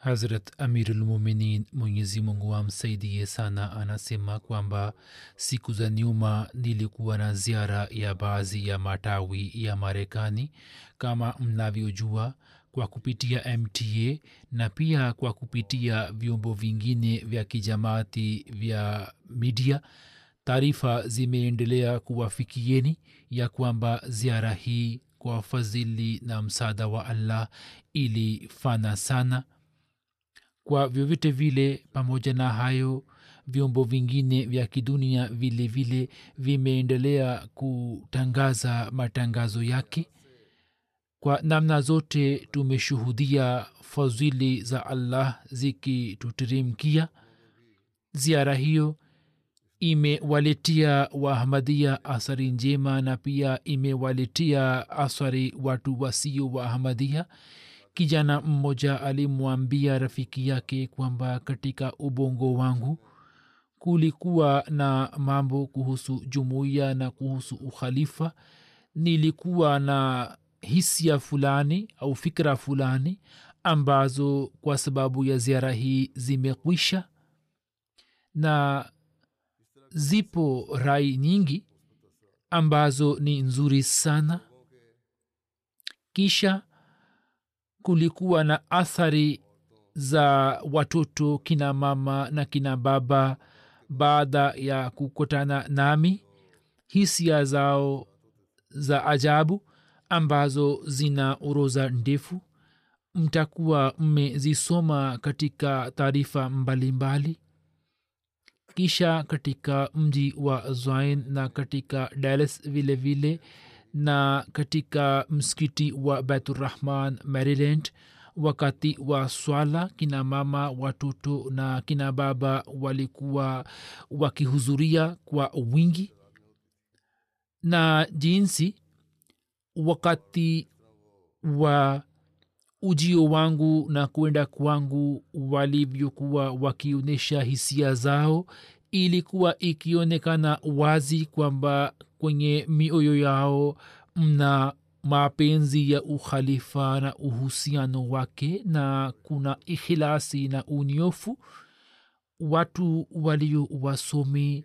Hazrat amirulmuminin mwenyezi mungu amsaidie sana anasema kwamba siku za nyuma nilikuwa na ziara ya baadhi ya matawi ya marekani kama mnavyojua kwa kupitia mta na pia kwa kupitia vyombo vingine vya kijamaati vya midia taarifa zimeendelea kuwafikieni ya kwamba ziara hii kwa fadhili na msaada wa allah ilifana sana kwa vyovyote vile pamoja na hayo vyombo vingine vya kidunia vile vile vimeendelea kutangaza matangazo yake. Kwa namna zote tumeshuhudia fadhili za allah zikituteremkia. Ziara hiyo imewaletia waahmadia athari njema na pia imewaletea athari watu wasio waahmadia kijana mmoja alimwambia rafiki yake kwamba katika ubongo wangu kulikuwa na mambo kuhusu jumuiya na kuhusu ukhalifa. Nilikuwa na hisia fulani au fikra fulani ambazo kwa sababu ya ziara hii zimekwisha. Na zipo rai nyingi ambazo ni nzuri sana. Kisha kulikuwa na athari za watoto kina mama na kina baba baada ya kukutana nami hisia zao za ajabu ambazo zina oroza ndefu. Mtakuwa mmezisoma katika taarifa mbalimbali. Kisha katika mji wa zain na katika dallas vile vile na katika msikiti wa baiturahman maryland wakati wa swala kina mama watoto na kina baba walikuwa wakihudhuria kwa wingi. Na jinsi wakati wa ujio wangu na kwenda kwangu walivyokuwa wakionyesha hisia zao ilikuwa ikionekana wazi kwamba kwenye mioyo yao mna mapenzi ya ukhalifa na uhusiano wake na kuna ikhilasi na uniofu watu walio wasomi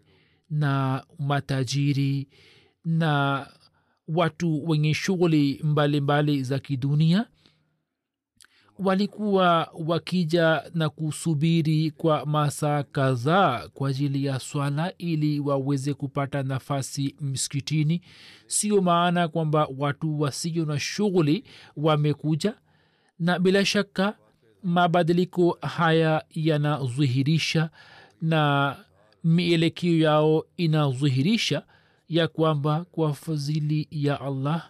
na matajiri na watu wenye shughuli mbalimbali za kidunia walikuwa wakija na kusubiri kwa masaa kadhaa kwa ajili ya swala ili waweze kupata nafasi msikitini. Sio maana kwamba watu wasio na shughuli wamekuja na bila shaka mabadiliko haya yanadhihirisha na mielekeo yao inadhihirisha ya kwamba kwa fadhili ya allah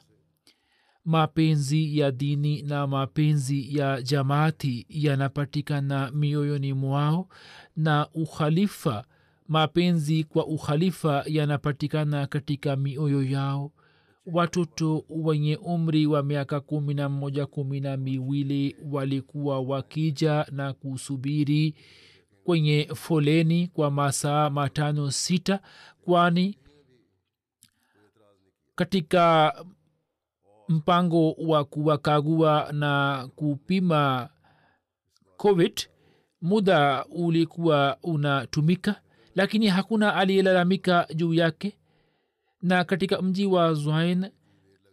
mapenzi ya dini na mapenzi ya jamaati yanapatikana mioyoni mwao na ukhalifa mapenzi kwa ukhalifa yanapatikana katika mioyo yao. Watoto wenye umri wa miaka kumi na moja kumi na miwili walikuwa wakija na kusubiri kwenye foleni kwa masaa matano sita kwani katika mpango wa kuwakagua na kupima covid muda ulikuwa unatumika lakini hakuna aliyelalamika juu yake. Na katika mji wa zwain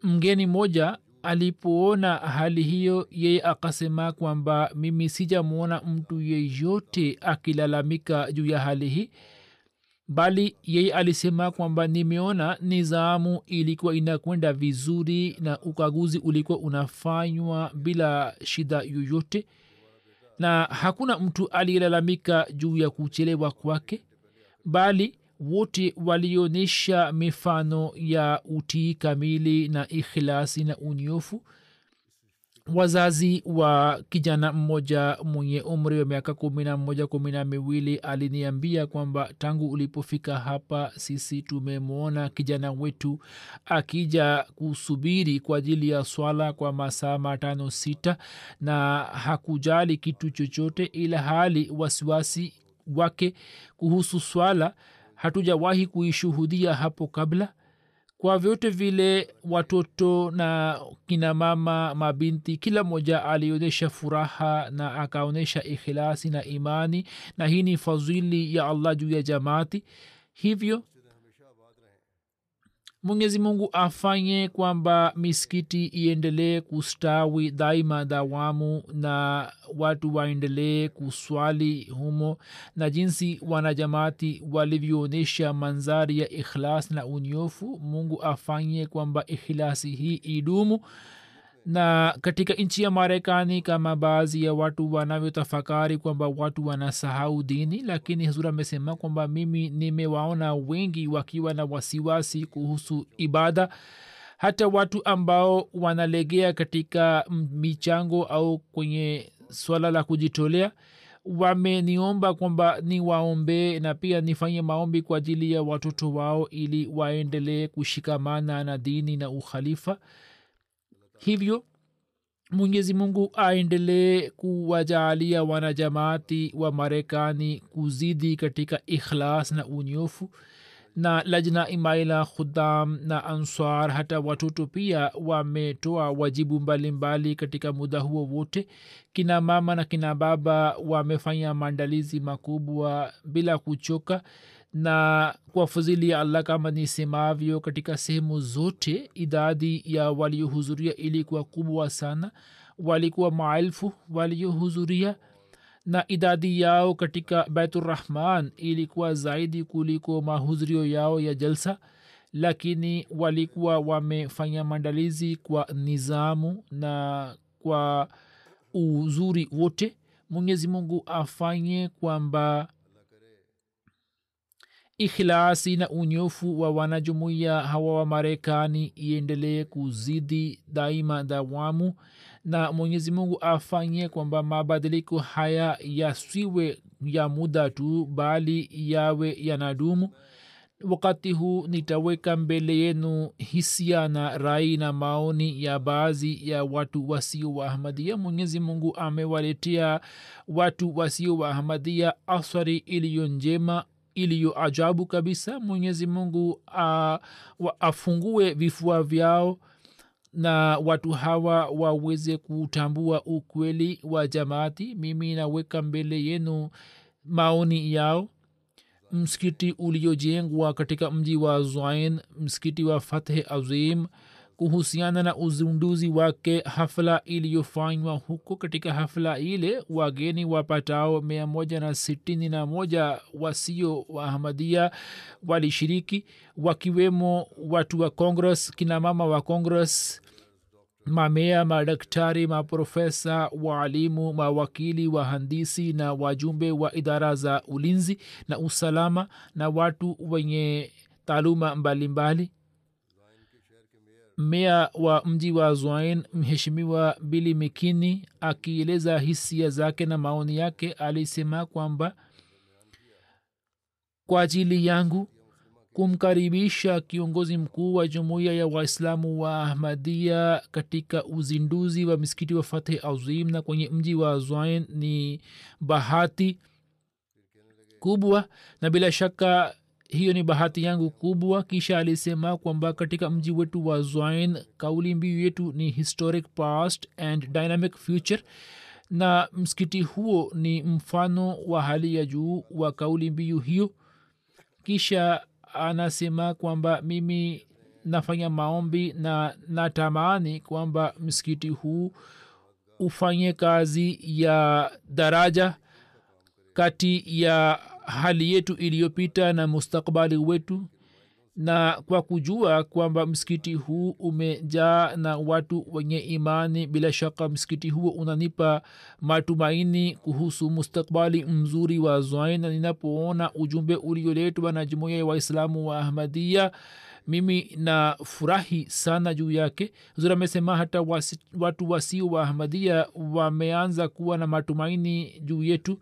mgeni mmoja alipoona hali hiyo yeye akasema kwamba mimi sijamwona mtu yeyote akilalamika juu ya hali hii bali yeye alisema kwamba nimeona nizamu ilikuwa inakwenda vizuri na ukaguzi ulikuwa unafanywa bila shida yoyote. Na hakuna mtu aliyelalamika juu ya kuchelewa kwake bali wote walionyesha mifano ya utii kamili na ikhilasi na unyofu wazazi wa kijana mmoja mwenye umri wa miaka kumi na mmoja kumi na miwili aliniambia kwamba tangu ulipofika hapa sisi tumemwona kijana wetu akija kusubiri kwa ajili ya swala kwa masaa matano sita na hakujali kitu chochote ila hali wasiwasi wake kuhusu swala. Hatujawahi kuishuhudia hapo kabla kwa vyote vile watoto na kina mama mabinti kila mmoja alionyesha furaha na akaonyesha ikhilasi na imani na hii ni fadhili ya allah juu ya jamaati. Hivyo mwenyezi mungu afanye kwamba miskiti iendelee kustawi daima dawamu na watu waendelee kuswali humo na jinsi wanajamaati walivyoonyesha manzari ya ikhlas na unyofu mungu afanye kwamba ikhilasi hii idumu na katika nchi ya marekani kama baadhi ya watu wanavyotafakari kwamba watu wanasahau dini lakini huzuri amesema kwamba mimi nimewaona wengi wakiwa na wasiwasi kuhusu ibada. Hata watu ambao wanalegea katika michango au kwenye swala la kujitolea wameniomba kwamba niwaombee na pia nifanye maombi kwa ajili ya watoto wao ili waendelee kushikamana na dini na ukhalifa hivyo mwenyezi mungu aendelee kuwajaalia wanajamaati wa marekani kuzidi katika ikhlas na unyofu na lajna imaila khudam na answar hata watoto pia wametoa wajibu mbalimbali mbali katika muda huo wote. Kina mama na kina baba wamefanya maandalizi makubwa bila kuchoka na kwa fadhili ya allah kama nisemavyo katika sehemu zote idadi ya waliohudhuria ilikuwa kubwa sana walikuwa maelfu waliohudhuria na idadi yao katika baiturahman ilikuwa zaidi kuliko mahudhurio yao ya jalsa lakini walikuwa wamefanya maandalizi kwa nizamu na kwa uzuri wote. Mwenyezi mungu afanye kwamba ikhilasi na unyofu wa wanajumuiya hawa wa marekani iendelee kuzidi daima dawamu na mwenyezi mungu afanye kwamba mabadiliko haya yasiwe ya muda tu bali yawe yanadumu. Wakati huu nitaweka mbele yenu hisia na rai na maoni ya baadhi ya watu wasio waahmadia. Mwenyezi mungu amewaletea watu wasio waahmadia asari iliyo njema iliyo ajabu kabisa mwenyezi mungu a, wa, afungue vifua vyao na watu hawa waweze kutambua ukweli wa jamaati. Mimi naweka mbele yenu maoni yao. Msikiti uliojengwa katika mji wa zain msikiti wa fathe azim kuhusiana na uzunduzi wake hafla iliyofanywa huko katika hafla ile wageni wapatao mia moja na sitini na moja wasio waahmadia walishiriki wakiwemo watu wa congress kinamama wa congress mamea madaktari maprofesa waalimu mawakili wahandisi na wajumbe wa idara za ulinzi na usalama na watu wenye taaluma mbalimbali meya wa mji wa zwain mheshimiwa bili mikini akieleza hisia zake na maoni yake. Alisema kwamba kwa ajili yangu kumkaribisha kiongozi mkuu wa jumuiya ya waislamu wa ahmadia katika uzinduzi wa misikiti wa fateh azim na kwenye mji wa zwain ni bahati kubwa na bila shaka hiyo ni bahati yangu kubwa kisha alisema kwamba katika mji wetu wa zwain kauli mbiu yetu ni historic past and dynamic future na msikiti huo ni mfano wa hali ya juu wa kauli mbiu hiyo. Kisha anasema kwamba mimi nafanya maombi na natamani kwamba msikiti huu ufanye kazi ya daraja kati ya hali yetu iliyopita na mustakbali wetu na kwa kujua kwamba msikiti huu umejaa na watu wenye imani bila shaka msikiti huo unanipa matumaini kuhusu mustakbali mzuri wa zwain na ninapoona ujumbe ulioletwa na jumuiya ya waislamu wa ahmadia mimi na furahi sana juu yake. Zuri amesema hata wasi, watu wasio wa ahmadia wameanza kuwa na matumaini juu yetu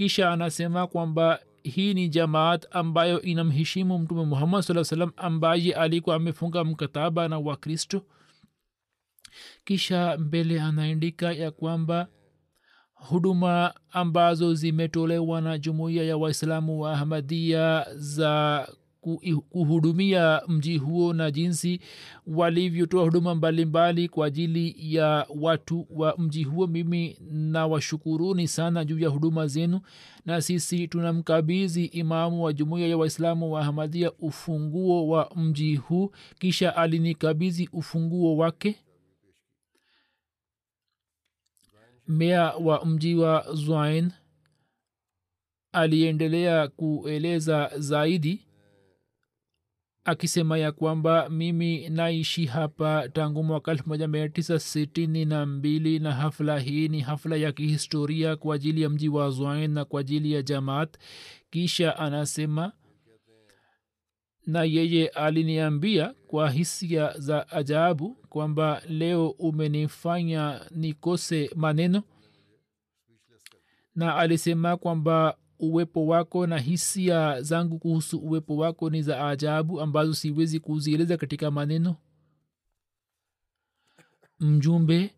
kisha anasema kwamba hii ni jamaat ambayo inamheshimu mtume muhammad saa salam ambaye alikuwa amefunga mkataba na wakristo. Kisha mbele anaandika ya kwamba huduma ambazo zimetolewa na jumuiya ya waislamu wa ahmadia za kuhudumia mji huo na jinsi walivyotoa huduma mbalimbali kwa ajili ya watu wa mji huo. Mimi nawashukuruni sana juu ya huduma zenu na sisi tunamkabidhi imamu wa jumuiya ya waislamu wa ahmadia ufunguo wa mji huu. Kisha alinikabizi ufunguo wake. Mea wa mji wa zwain aliendelea kueleza zaidi akisema ya kwamba mimi naishi hapa tangu mwaka elfu moja mia tisa sitini na mbili na hafla hii ni hafla ya kihistoria kwa ajili ya mji wa zwain na kwa ajili ya jamaat. Kisha anasema na yeye aliniambia kwa hisia za ajabu kwamba leo umenifanya nikose maneno. Na alisema kwamba uwepo wako na hisia zangu kuhusu uwepo wako ni za ajabu ambazo siwezi kuzieleza katika maneno. Mjumbe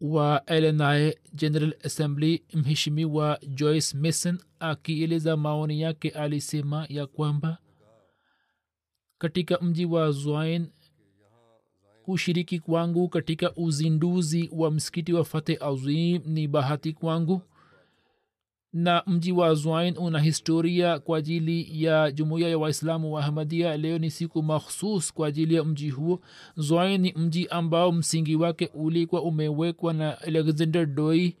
wa lni general assembly mheshimiwa joyce mason akieleza maoni yake alisema ya kwamba katika mji wa zwain kushiriki kwangu katika uzinduzi wa msikiti wa fateh azim ni bahati kwangu na mji wa zwain una historia kwa ajili ya jumuiya ya waislamu wa ahmadia leo ni siku makhsus kwa ajili ya mji huo. Zwain ni mji ambao msingi wake ulikuwa umewekwa na alexander doi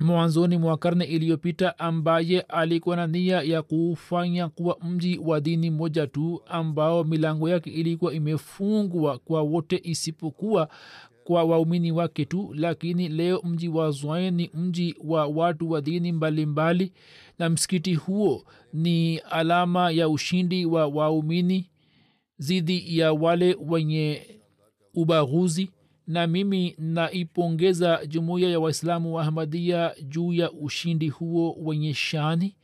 mwanzoni mwa karne iliyopita ambaye alikuwa na nia ya kufanya kuwa mji wa dini moja tu ambao milango yake ilikuwa imefungwa kwa wote isipokuwa kwa waumini wake tu lakini leo mji wa zwain ni mji wa watu wa dini mbalimbali mbali, na msikiti huo ni alama ya ushindi wa waumini dhidi ya wale wenye ubaguzi. Na mimi naipongeza jumuiya ya waislamu wa ahmadia juu ya ushindi huo wenye shani.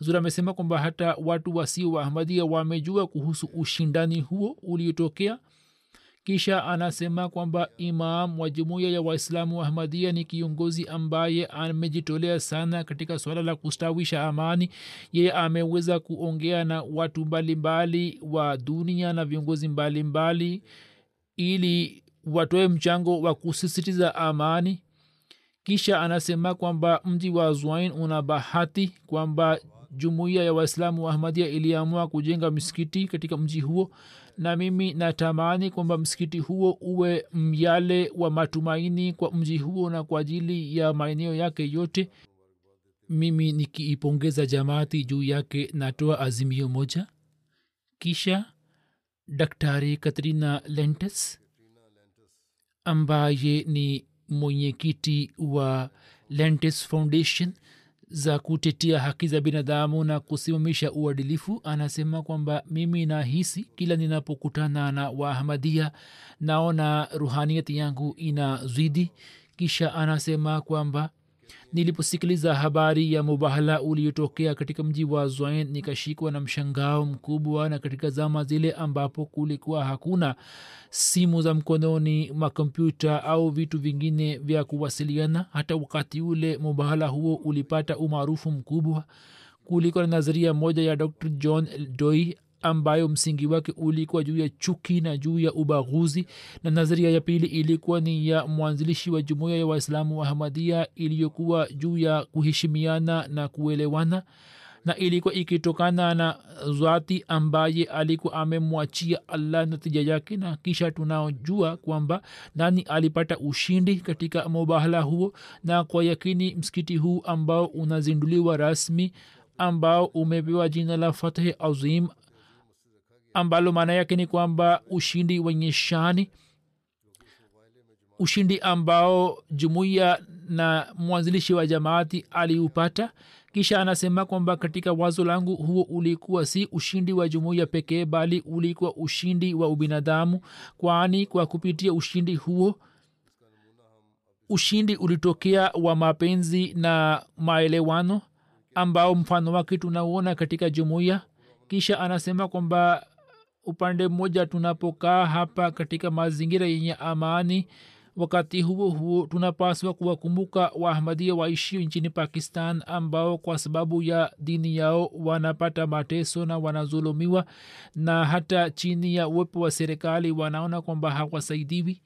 Zuri amesema kwamba hata watu wasio wa ahmadia wamejua kuhusu ushindani huo uliotokea kisha anasema kwamba imam wa jumuiya ya waislamu wa ahmadia ni kiongozi ambaye amejitolea sana katika suala la kustawisha amani. Yeye ameweza kuongea na watu mbalimbali mbali wa dunia na viongozi mbalimbali ili watoe mchango wa kusisitiza amani. Kisha anasema kwamba mji wa zwain una bahati kwamba jumuiya ya waislamu wa ahmadia iliamua kujenga misikiti katika mji huo na mimi natamani kwamba msikiti huo uwe myale wa matumaini kwa mji huo na kwa ajili ya maeneo yake yote. Mimi nikiipongeza jamaati juu yake natoa azimio moja. Kisha daktari katrina lentes ambaye ni mwenyekiti wa lentes foundation za kutetea haki za binadamu na kusimamisha uadilifu anasema kwamba mimi nahisi kila ninapokutana na waahmadia naona ruhaniyati yangu ina zidi kisha anasema kwamba niliposikiliza habari ya mubahala uliotokea katika mji wa zwain nikashikwa na mshangao mkubwa na katika zama zile ambapo kulikuwa hakuna simu za mkononi makompyuta au vitu vingine vya kuwasiliana. Hata wakati ule mubahala huo ulipata umaarufu mkubwa. Kulikuwa na nadharia moja ya dr john doi ambayo msingi wake ulikuwa juu ya chuki na juu ya ubaguzi. Na nadharia ya pili ilikuwa ni ya mwanzilishi wa jumuiya ya waislamu wa hamadia iliyokuwa juu ya kuheshimiana na kuelewana. Na ilikuwa ikitokana na zati ambaye alikuwa amemwachia allah natija yake na kisha tunaojua kwamba nani alipata ushindi katika mubahala huo. Na kwa yakini msikiti huu ambao unazinduliwa rasmi ambao umepewa jina la fathe azim ambalo maana yake ni kwamba ushindi wenye shani ushindi ambao jumuiya na mwanzilishi wa jamaati aliupata. Kisha anasema kwamba katika wazo langu huo ulikuwa si ushindi wa jumuiya pekee bali ulikuwa ushindi wa ubinadamu kwani kwa kupitia ushindi huo ushindi ulitokea wa mapenzi na maelewano ambao mfano wake tunauona katika jumuiya. Kisha anasema kwamba upande mmoja tunapokaa hapa katika mazingira yenye amani wakati huo huo tunapaswa kuwakumbuka waahmadia waishio nchini pakistan ambao kwa sababu ya dini yao wanapata mateso na wanazulumiwa na hata chini ya uwepo wa serikali wanaona kwamba hawasaidiwi.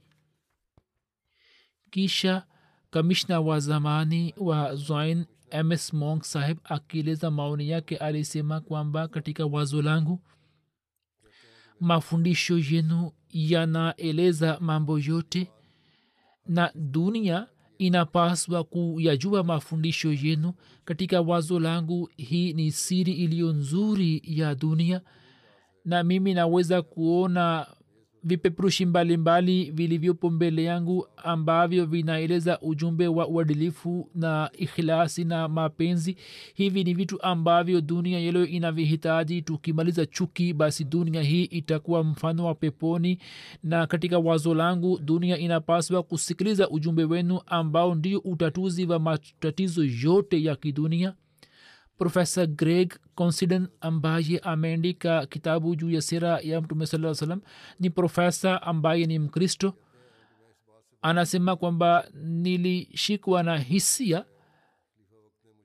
Kisha kamishna wa zamani wa zain ms monk saheb akieleza maoni yake alisema kwamba katika wazo langu mafundisho yenu yanaeleza mambo yote na dunia inapaswa kuyajua mafundisho yenu. Katika wazo langu hii ni siri iliyo nzuri ya dunia na mimi naweza kuona vipeperushi mbalimbali vilivyopo mbele yangu ambavyo vinaeleza ujumbe wa uadilifu na ikhilasi na mapenzi. Hivi ni vitu ambavyo dunia yelo inavihitaji. Tukimaliza chuki basi dunia hii itakuwa mfano wa peponi. Na katika wazo langu dunia inapaswa kusikiliza ujumbe wenu ambao ndio utatuzi wa matatizo yote ya kidunia profesa greg considen ambaye ameandika kitabu juu ya sira ya mtume saa salam ni profesa ambaye ni mkristo. Anasema kwamba nilishikwa na hisia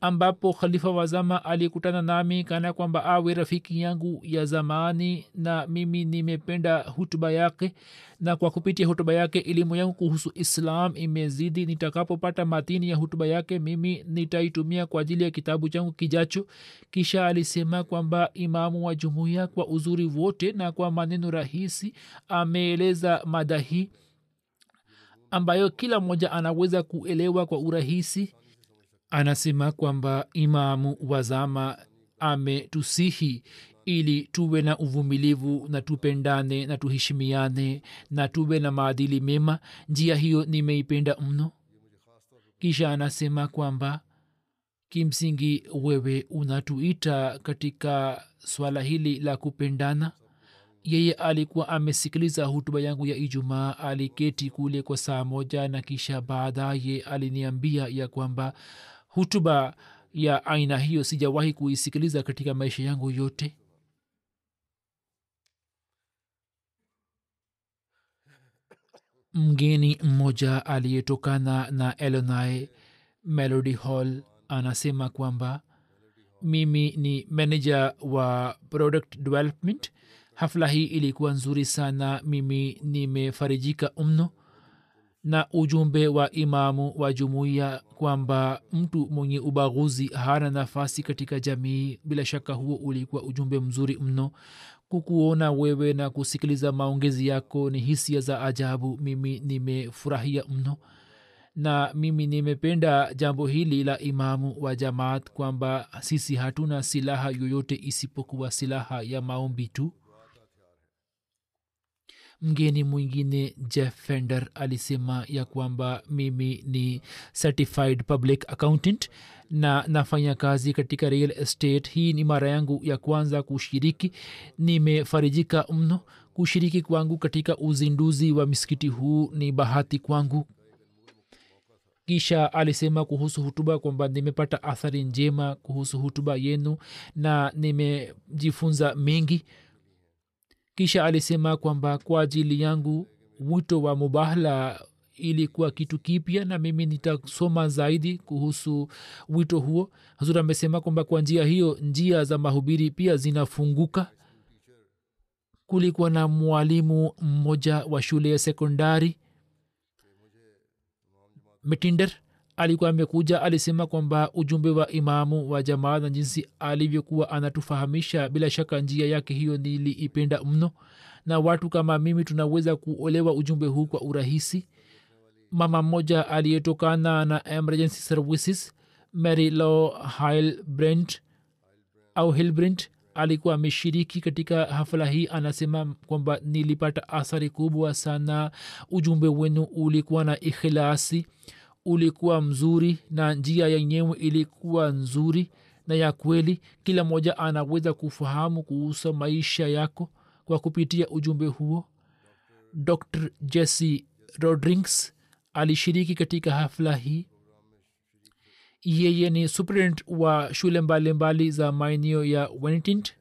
ambapo khalifa wazama alikutana nami kana kwamba awe rafiki yangu ya zamani na mimi nimependa hutuba yake. Na kwa kupitia hutuba yake elimu yangu kuhusu islam imezidi. Nitakapopata matini ya hutuba yake mimi nitaitumia kwa ajili ya kitabu changu kijacho. Kisha alisema kwamba imamu wa jumuiya kwa uzuri wote na kwa maneno rahisi ameeleza mada hii ambayo kila mmoja anaweza kuelewa kwa urahisi anasema kwamba imamu wazama ametusihi ili tuwe na uvumilivu na tupendane na tuheshimiane na tuwe na maadili mema. Njia hiyo nimeipenda mno. Kisha anasema kwamba kimsingi wewe unatuita katika swala hili la kupendana. Yeye alikuwa amesikiliza hutuba yangu ya ijumaa aliketi kule kwa saa moja na kisha baadaye aliniambia ya kwamba hutuba ya aina hiyo sijawahi kuisikiliza katika maisha yangu yote. Mgeni mmoja aliyetokana na elonai melody hall anasema kwamba mimi ni manaja wa product development. Hafla hii ilikuwa nzuri sana. Mimi nimefarijika mno na ujumbe wa imamu wa jumuiya kwamba mtu mwenye ubaguzi hana nafasi katika jamii. Bila shaka huo ulikuwa ujumbe mzuri mno. Kukuona wewe na kusikiliza maongezi yako ni hisia za ajabu. Mimi nimefurahia mno. Na mimi nimependa jambo hili la imamu wa jamaat kwamba sisi hatuna silaha yoyote isipokuwa silaha ya maombi tu mgeni mwingine jeff fender alisema ya kwamba mimi ni certified public accountant na nafanya kazi katika real estate. Hii ni mara yangu ya kwanza kushiriki. Nimefarijika mno kushiriki kwangu katika uzinduzi wa misikiti huu. Ni bahati kwangu. Kisha alisema kuhusu hutuba kwamba nimepata athari njema kuhusu hutuba yenu na nimejifunza mengi kisha alisema kwamba kwa ajili yangu wito wa mubahala ilikuwa kitu kipya na mimi nitasoma zaidi kuhusu wito huo. Hazur amesema kwamba kwa njia hiyo njia za mahubiri pia zinafunguka. Kulikuwa na mwalimu mmoja wa shule ya sekondari mitinder alikuwa amekuja alisema kwamba ujumbe wa imamu wa jamaa na jinsi alivyokuwa anatufahamisha bila shaka njia yake hiyo niliipenda mno. Na watu kama mimi tunaweza kuolewa ujumbe huu kwa urahisi. Mama mmoja aliyetokana na emergency services mary law hilbrent au hilbrent alikuwa ameshiriki katika hafla hii. Anasema kwamba nilipata athari kubwa sana. Ujumbe wenu ulikuwa na ikhilasi ulikuwa mzuri na njia yenyewe ilikuwa nzuri na ya kweli kila mmoja anaweza kufahamu kuhusu maisha yako kwa kupitia ujumbe huo. Dr jesse rodrings alishiriki katika hafla hii. Yeye ni superint wa shule mbalimbali mbali za maeneo ya wenitint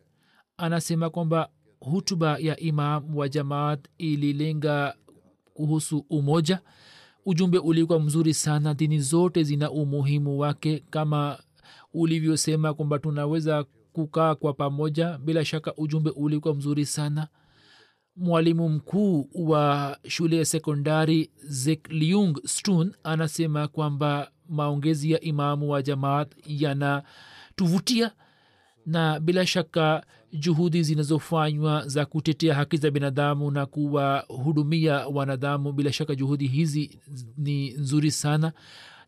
anasema kwamba hutuba ya imam wa jamaat ililenga kuhusu umoja ujumbe ulikuwa mzuri sana. Dini zote zina umuhimu wake kama ulivyosema kwamba tunaweza kukaa kwa pamoja. Bila shaka ujumbe ulikuwa mzuri sana. Mwalimu mkuu wa shule ya sekondari zekliung stun anasema kwamba maongezi ya imamu wa jamaat yanatuvutia na bila shaka juhudi zinazofanywa za kutetea haki za binadamu na kuwahudumia wanadamu. Bila shaka juhudi hizi ni nzuri sana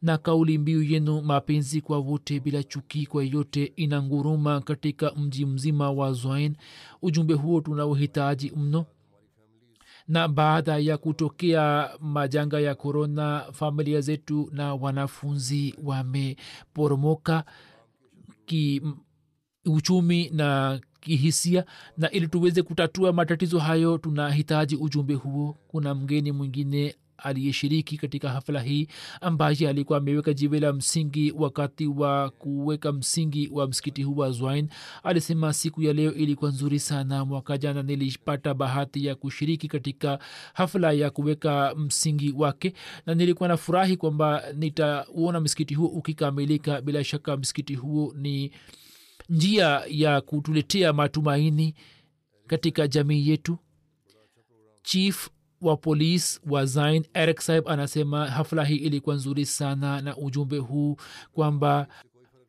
na kauli mbiu yenu mapenzi kwa wote bila chuki kwa yote ina nguruma katika mji mzima wa zwain ujumbe huo tunaohitaji mno. Na baada ya kutokea majanga ya korona familia zetu na wanafunzi wameporomoka kiuchumi na kihisia na ili tuweze kutatua matatizo hayo tunahitaji ujumbe huo. Kuna mgeni mwingine aliyeshiriki katika hafla hii ambaye alikuwa ameweka jiwe la msingi wakati wa kuweka msingi wa msikiti huu wa zwain alisema siku ya leo ilikuwa nzuri sana. Mwaka jana nilipata bahati ya kushiriki katika hafla ya kuweka msingi wake na nilikuwa na furahi kwamba nitauona msikiti huo ukikamilika. Bila shaka msikiti huo ni njia ya kutuletea matumaini katika jamii yetu. Chief wa polis wa zain eric saib anasema hafla hii ilikuwa nzuri sana na ujumbe huu kwamba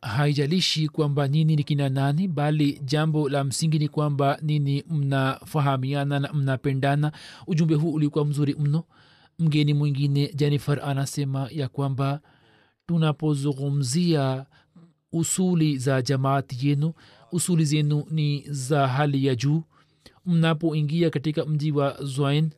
haijalishi kwamba nini ni kina nani bali jambo la msingi ni kwamba nini mnafahamiana na mnapendana. Ujumbe huu ulikuwa mzuri mno. Mgeni mwingine jennifer anasema ya kwamba tunapozungumzia usuli za jamaati yenu usuli zenu ni za hali ya juu. Mnapoingia katika mji wa zwain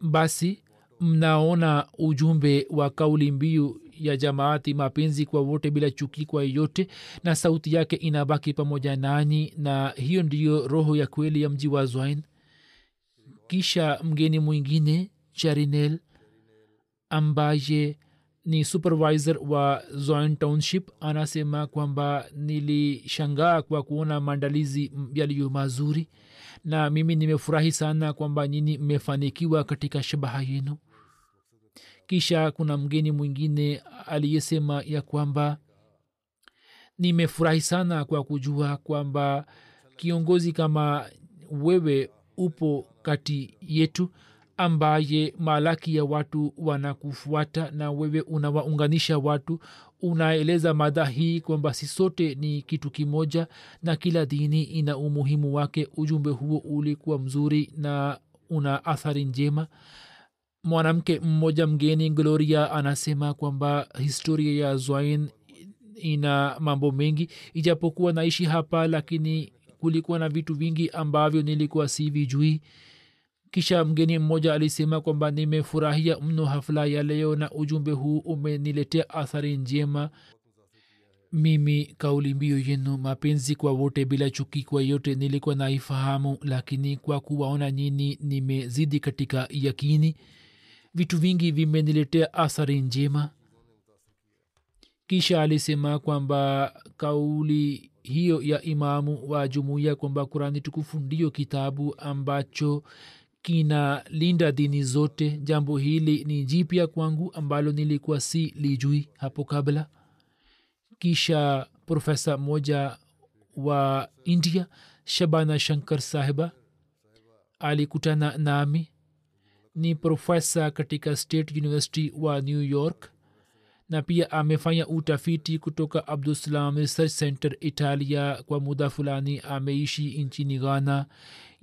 basi mnaona ujumbe wa kauli mbiu ya jamaati mapenzi kwa wote bila chuki kwa yeyote na sauti yake inabaki pamoja nanyi na hiyo ndiyo roho ya kweli ya mji wa zwain kisha mgeni mwingine charinel ambaye ni supervisor wa zoin township anasema kwamba nilishangaa kwa kuona maandalizi yaliyo mazuri na mimi nimefurahi sana kwamba nyini mmefanikiwa katika shabaha yenu. Kisha kuna mgeni mwingine aliyesema ya kwamba nimefurahi sana kwa kujua kwamba kiongozi kama wewe upo kati yetu ambaye malaki ya watu wanakufuata na wewe unawaunganisha watu unaeleza mada hii kwamba si sote ni kitu kimoja na kila dini ina umuhimu wake. Ujumbe huo ulikuwa mzuri na una athari njema. Mwanamke mmoja mgeni gloria anasema kwamba historia ya zwain ina mambo mengi. Ijapokuwa naishi hapa lakini kulikuwa na vitu vingi ambavyo nilikuwa sivijui kisha mgeni mmoja alisema kwamba nimefurahia mno hafla ya leo na ujumbe huu umeniletea athari njema. Mimi kauli mbio yenu mapenzi kwa wote bila chuki kwa yote nilikuwa naifahamu lakini kwa kuwaona nyini nimezidi katika yakini. Vitu vingi vimeniletea athari njema. Kisha alisema kwamba kauli hiyo ya imamu wa jumuiya kwamba kurani tukufu ndiyo kitabu ambacho kinalinda dini zote. Jambo hili ni jipya kwangu ambalo nilikuwa si lijui hapo kabla. Kisha profesa mmoja wa india shabana shankar sahiba alikutana nami. Ni profesa katika state university wa new york na pia amefanya utafiti kutoka abdusalam research center italia kwa muda fulani. Ameishi nchini ghana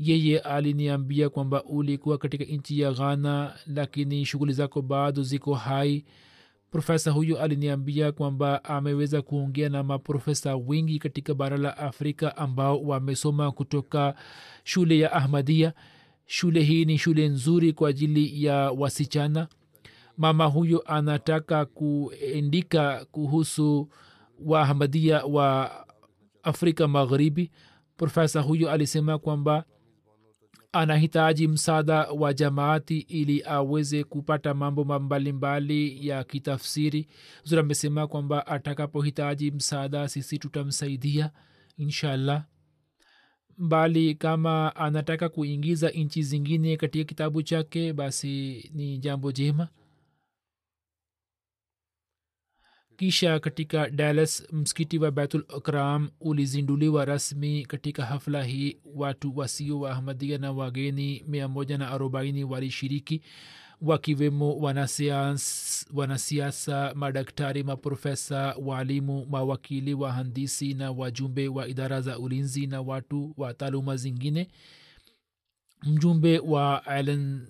yeye aliniambia kwamba ulikuwa katika nchi ya ghana lakini shughuli zako bado ziko hai. Profesa huyu aliniambia kwamba ameweza kuongea na maprofesa wengi katika bara la afrika ambao wamesoma kutoka shule ya ahmadia shule hii ni shule nzuri kwa ajili ya wasichana. Mama huyo anataka kuendika kuhusu waahmadia wa afrika magharibi. Profesa huyo alisema kwamba anahitaji msaada wa jamaati ili aweze kupata mambo mbalimbali ya kitafsiri. Zuri amesema kwamba atakapohitaji msaada sisi tutamsaidia inshallah. Bali kama anataka kuingiza nchi zingine katika kitabu chake basi ni jambo jema kisha katika dallas msikiti wa baitul akram ulizinduliwa rasmi katika hafla hii. Watu wasio wa ahmadia na wageni mia moja na arobaini walishiriki wakiwemo wanasiasa madaktari maprofesa waalimu mawakili wahandisi na wajumbe wa idara za ulinzi na watu wa taaluma zingine. Mjumbe wa island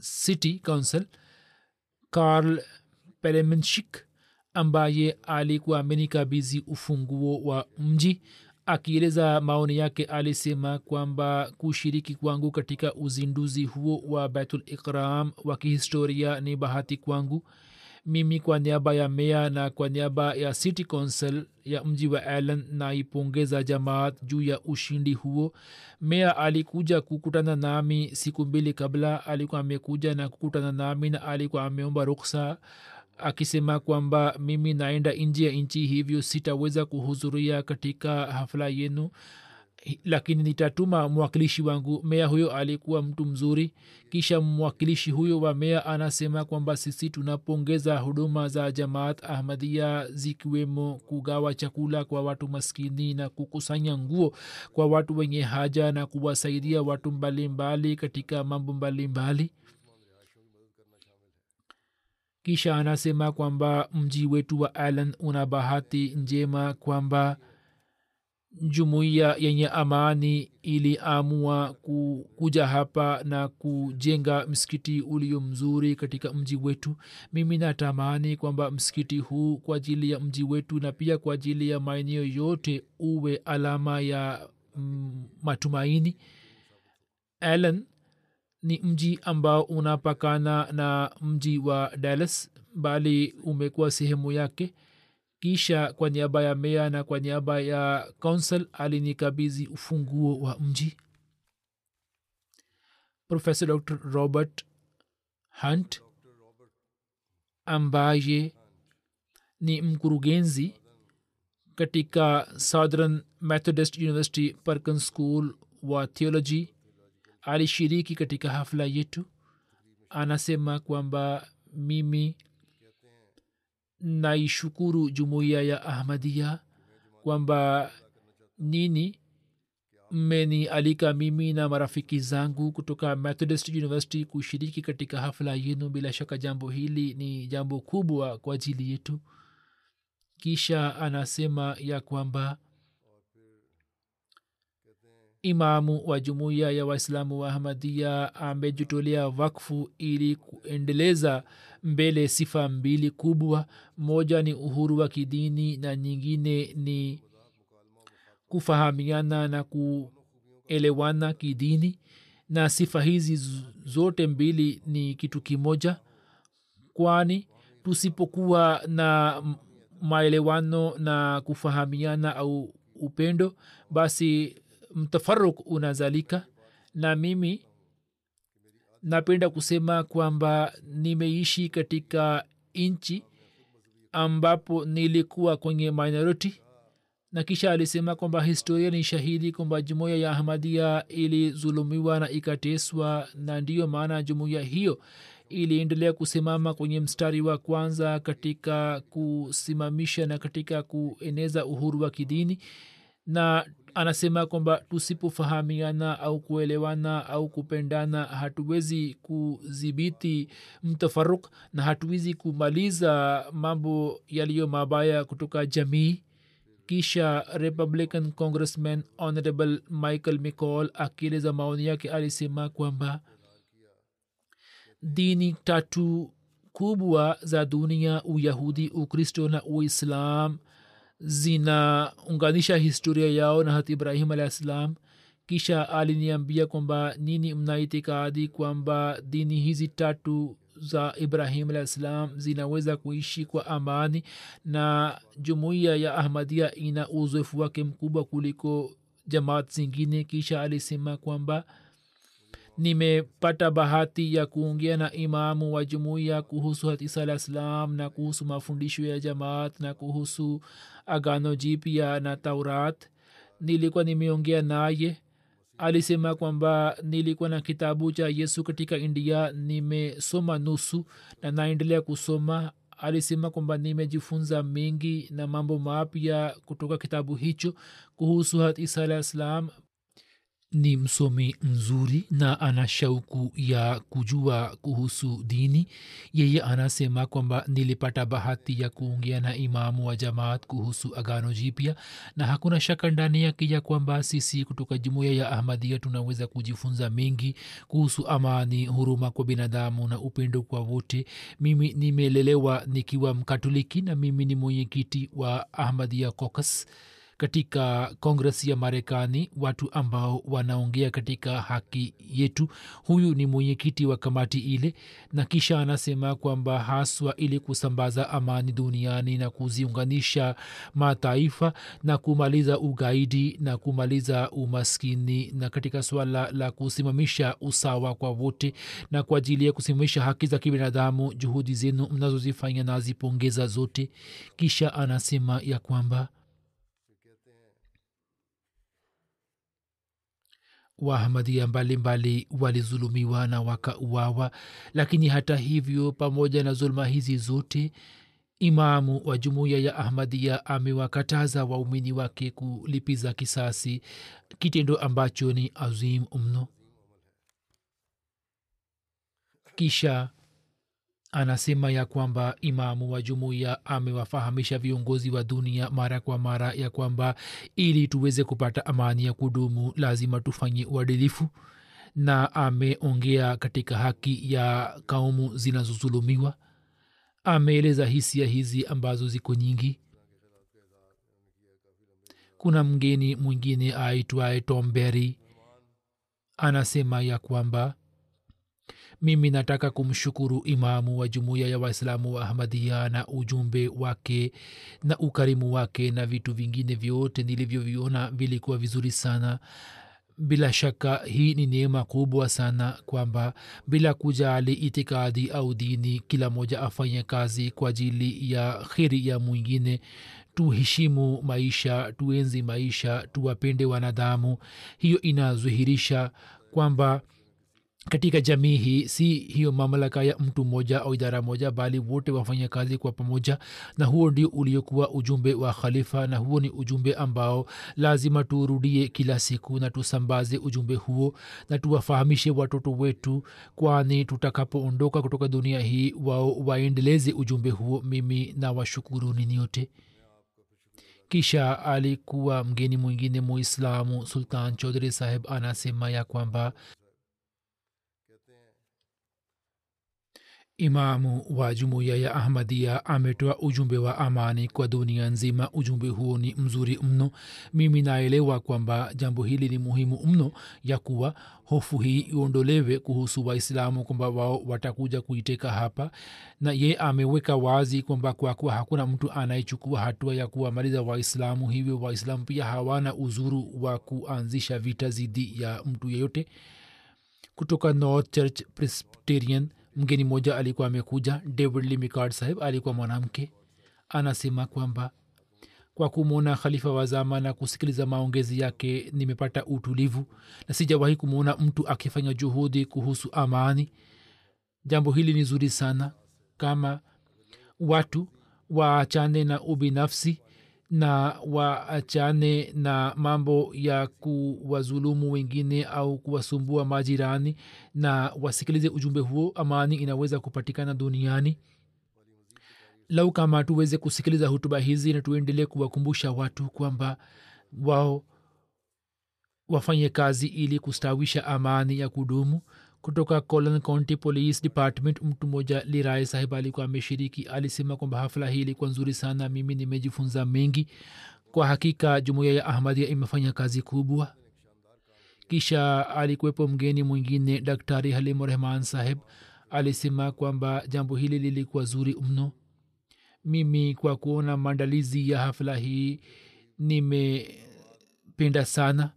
city council carl pelemenshik ambaye alikuwa amenikabizi ufunguo wa mji. Akieleza maoni yake alisema kwamba kushiriki kwangu katika uzinduzi huo wa baitul ikram wa kihistoria ni bahati kwangu. Mimi kwa niaba ya mea na kwa niaba ya city council ya mji wa allen naipongeza jamaat juu ya ushindi huo. Mea alikuja kukutana nami siku mbili kabla alikuwa amekuja na kukutana nami na alikuwa ameomba ruksa akisema kwamba mimi naenda nje ya nchi hivyo sitaweza kuhudhuria katika hafla yenu. Lakini nitatuma mwakilishi wangu. Mea huyo alikuwa mtu mzuri. Kisha mwakilishi huyo wa mea anasema kwamba sisi tunapongeza huduma za jamaat ahmadia zikiwemo kugawa chakula kwa watu maskini na kukusanya nguo kwa watu wenye haja na kuwasaidia watu mbalimbali katika mambo mbalimbali kisha anasema kwamba mji wetu wa alan una bahati njema kwamba jumuiya yenye amani iliamua kuja hapa na kujenga msikiti ulio mzuri katika mji wetu. Mimi natamani kwamba msikiti huu kwa ajili ya mji wetu na pia kwa ajili ya maeneo yote uwe alama ya mm, matumaini. Allen ni mji ambao unapakana na mji wa dallas bali umekuwa sehemu yake. Kisha kwa niaba ya mea na kwa niaba ya council alinikabizi ufunguo wa mji. Profesa dr robert hunt ambaye ni mkurugenzi katika southern methodist university perkin school wa theology alishiriki katika hafla yetu. Anasema kwamba mimi naishukuru jumuiya ya ahmadia kwamba nini mmenialika mimi na marafiki zangu kutoka methodist university kushiriki katika hafla yenu. Bila shaka jambo hili ni jambo kubwa kwa ajili yetu. Kisha anasema ya kwamba imamu wa jumuiya ya waislamu wa ahmadia amejitolea wakfu ili kuendeleza mbele sifa mbili kubwa. Moja ni uhuru wa kidini na nyingine ni kufahamiana na kuelewana kidini. Na sifa hizi zote mbili ni kitu kimoja kwani tusipokuwa na maelewano na kufahamiana au upendo basi mtafaruk unazalika. Na mimi napenda kusema kwamba nimeishi katika nchi ambapo nilikuwa kwenye minority. Na kisha alisema kwamba historia ni shahidi kwamba jumuiya ya ahmadia ilizulumiwa na ikateswa na ndiyo maana jumuiya hiyo iliendelea kusimama kwenye mstari wa kwanza katika kusimamisha na katika kueneza uhuru wa kidini. Na anasema kwamba tusipofahamiana au kuelewana au kupendana hatuwezi kudhibiti mtafaruk na hatuwezi kumaliza mambo yaliyo mabaya kutoka jamii. Kisha republican congressman honorable michael mccall akieleza maoni yake alisema kwamba dini tatu kubwa za dunia uyahudi ukristo na uislam zinaunganisha historia yao na hati ibrahim alah ssalam kisha aliniambia kwamba nini mnaitikadi kwamba dini hizi tatu za ibrahim alah ssalam zinaweza kuishi kwa amani na jumuiya ya ahmadia ina uzoefu wake mkubwa kuliko jamaat zingine. Kisha alisema kwamba nimepata bahati ya kuongea na imamu wa jumuiya kuhusu hatisa alah salam na kuhusu mafundisho ya jamaat na kuhusu agano jipya na taurat. Nilikuwa nimeongea naye. Alisema kwamba nilikuwa na kitabu cha yesu katika india nimesoma nusu na naendelea kusoma. Alisema kwamba nimejifunza mengi na mambo mapya kutoka kitabu hicho kuhusu hat isa alah ssalam ni msomi mzuri na ana shauku ya kujua kuhusu dini. Yeye anasema kwamba nilipata bahati ya kuongea na imamu wa jamaat kuhusu agano jipya na hakuna shaka ndani yake ya kwamba sisi kutoka jumuiya ya ahmadia tunaweza kujifunza mengi kuhusu amani huruma kwa binadamu na upendo kwa wote. Mimi nimelelewa nikiwa mkatoliki na mimi ni mwenyekiti wa ahmadia caucus katika kongresi ya marekani watu ambao wanaongea katika haki yetu. Huyu ni mwenyekiti wa kamati ile na kisha anasema kwamba haswa ili kusambaza amani duniani na kuziunganisha mataifa na kumaliza ugaidi na kumaliza umaskini na katika swala la kusimamisha usawa kwa wote na kwa ajili ya kusimamisha haki za kibinadamu juhudi zenu mnazozifanya nazipongeza zote. Kisha anasema ya kwamba wahamadia mbalimbali walizulumiwa na wakauawa. Lakini hata hivyo pamoja na zuluma hizi zote imamu wa jumuiya ya ahmadia amewakataza waumini wake kulipiza kisasi kitendo ambacho ni azim mno. Kisha anasema ya kwamba imamu wa jumuiya amewafahamisha viongozi wa dunia mara kwa mara ya kwamba ili tuweze kupata amani ya kudumu lazima tufanye uadilifu. Na ameongea katika haki ya kaumu zinazozulumiwa. Ameeleza hisia hizi ambazo ziko nyingi. Kuna mgeni mwingine aitwaye tomberi anasema ya kwamba mimi nataka kumshukuru imamu wa jumuiya ya waislamu wa ahmadia na ujumbe wake na ukarimu wake na vitu vingine vyote nilivyoviona vilikuwa vizuri sana. Bila shaka hii ni neema kubwa sana kwamba bila kujali itikadi au dini kila moja afanye kazi kwa ajili ya kheri ya mwingine. Tuheshimu maisha tuenzi maisha tuwapende wanadamu. Hiyo inadhihirisha kwamba katika jamii hii si hiyo mamlaka ya mtu mmoja au idara moja bali wote wafanya kazi kwa pamoja na huo ndio uliokuwa ujumbe wa khalifa na huo ni ujumbe ambao lazima turudie kila siku na tusambaze ujumbe huo na tuwafahamishe watoto wetu kwani tutakapoondoka kutoka dunia hii wao waendeleze ujumbe huo. Mimi na washukuru nini kisha alikuwa mgeni mwingine muislamu sultan chaudhri saheb anasema ya kwamba imamu wa jumuiya ya ahmadia ametoa ujumbe wa amani kwa dunia nzima. Ujumbe huo ni mzuri mno. Mimi naelewa kwamba jambo hili ni muhimu mno ya kuwa hofu hii iondolewe kuhusu waislamu kwamba wao watakuja kuiteka hapa. Na ye ameweka wazi kwamba kwa kuwa hakuna mtu anayechukua hatua ya kuwamaliza waislamu hivyo waislamu pia hawana uzuru wa kuanzisha vita zidi ya mtu yeyote. Kutoka north church presbyterian mgeni mmoja alikuwa amekuja david limicard saheb alikuwa mwanamke. Anasema kwamba kwa kumwona khalifa wa zama na kusikiliza maongezi yake nimepata utulivu na sijawahi kumwona mtu akifanya juhudi kuhusu amani. Jambo hili ni zuri sana. Kama watu waachane na ubinafsi na waachane na mambo ya kuwazulumu wengine au kuwasumbua majirani na wasikilize ujumbe huo amani inaweza kupatikana duniani. Lau kama tuweze kusikiliza hutuba hizi na tuendelee kuwakumbusha watu kwamba wao wafanye kazi ili kustawisha amani ya kudumu kutoka Colon County Police Department mtu mmoja lirai sahib alikuwa ameshiriki alisema kwamba hafla hii ilikuwa nzuri sana mimi nimejifunza mengi. Kwa hakika jumuiya ya ahmadia imefanya kazi kubwa. Kisha alikuwepo mgeni mwingine daktari halimu rehman saheb alisema kwamba jambo hili lilikuwa zuri mno. Mimi kwa kuona maandalizi ya hafla hii nimependa sana.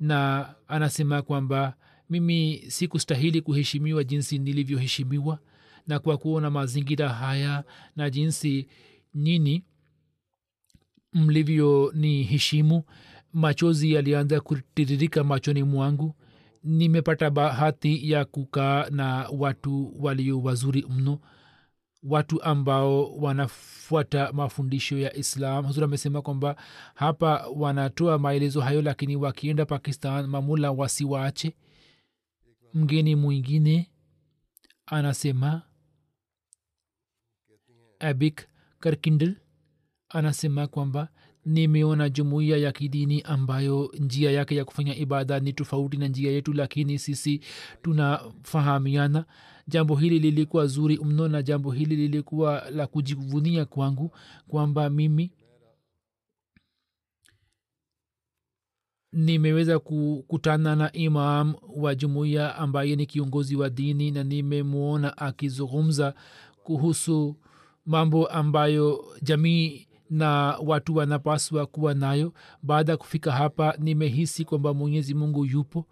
Na anasema kwamba mimi sikustahili kuheshimiwa jinsi nilivyoheshimiwa na kwa kuona mazingira haya na jinsi nyini mlivyo ni heshimu machozi yalianza kutiririka machoni mwangu. Nimepata bahati ya kukaa na watu walio wazuri mno watu ambao wanafuata mafundisho ya islam. Hazur amesema kwamba hapa wanatoa maelezo hayo lakini wakienda pakistan mamula wasiwaache mgeni mwingine anasema abik karkindl anasema kwamba nimeona jumuiya ya kidini ambayo njia yake ya kufanya ibada ni tofauti na njia yetu lakini sisi tunafahamiana. Jambo hili lilikuwa zuri mno na jambo hili lilikuwa la kujivunia kwangu kwamba mimi nimeweza kukutana na imam wa jumuiya ambaye ni kiongozi wa dini na nimemwona akizungumza kuhusu mambo ambayo jamii na watu wanapaswa kuwa nayo. Baada ya kufika hapa nimehisi kwamba mwenyezi mungu yupo.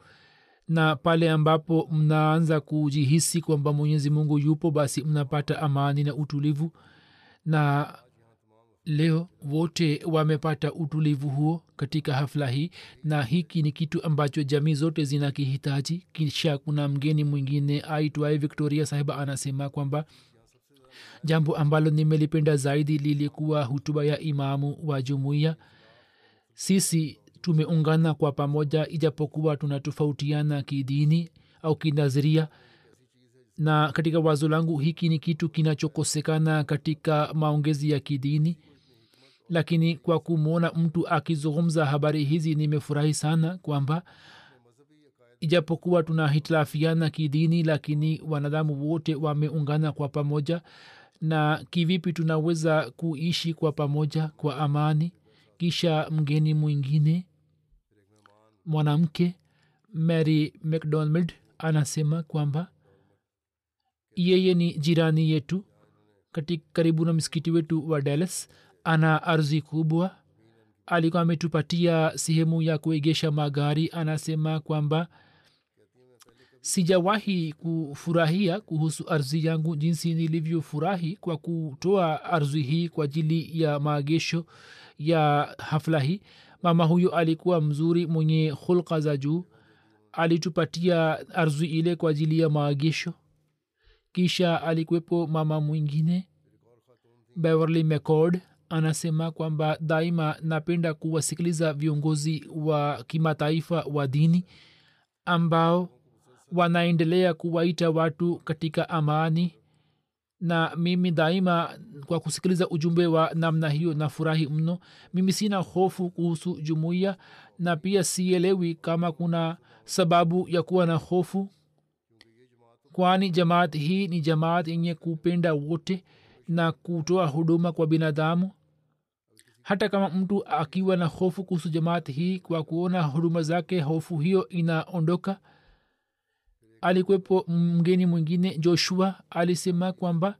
Na pale ambapo mnaanza kujihisi kwamba mwenyezi mungu yupo basi mnapata amani na utulivu. Na leo wote wamepata utulivu huo katika hafla hii na hiki ni kitu ambacho jamii zote zinakihitaji. Kisha kuna mgeni mwingine aitwaye victoria sahiba anasema kwamba jambo ambalo nimelipenda zaidi lilikuwa hutuba ya imamu wa jumuiya. Sisi tumeungana kwa pamoja ijapokuwa tunatofautiana kidini au kinaziria na katika wazo langu hiki ni kitu kinachokosekana katika maongezi ya kidini lakini kwa kumwona mtu akizungumza habari hizi nimefurahi sana kwamba ijapokuwa tunahitilafiana kidini lakini wanadamu wote wameungana kwa pamoja. Na kivipi tunaweza kuishi kwa pamoja kwa amani? Kisha mgeni mwingine mwanamke mary mcdonald anasema kwamba yeye ni jirani yetu katika karibu na msikiti wetu wa dallas ana ardhi kubwa. Alikuwa ametupatia sehemu ya kuegesha magari. Anasema kwamba sijawahi kufurahia kuhusu ardhi yangu jinsi nilivyofurahi kwa kutoa ardhi hii kwa ajili ya maagesho ya hafla hii. Mama huyo alikuwa mzuri mwenye hulka za juu. Alitupatia ardhi ile kwa ajili ya maagesho kisha alikuwepo mama mwingine beverly mccord anasema kwamba daima napenda kuwasikiliza viongozi wa kimataifa wa dini ambao wanaendelea kuwaita watu katika amani. Na mimi daima kwa kusikiliza ujumbe wa namna hiyo na furahi mno. Mimi sina hofu kuhusu jumuiya na pia sielewi kama kuna sababu ya kuwa na hofu. Kwani jamaat hii ni jamaat yenye kupenda wote na kutoa huduma kwa binadamu hata kama mtu akiwa na hofu kuhusu jamaat hii kwa kuona huduma zake hofu hiyo inaondoka. Alikuwepo mgeni mwingine joshua alisema kwamba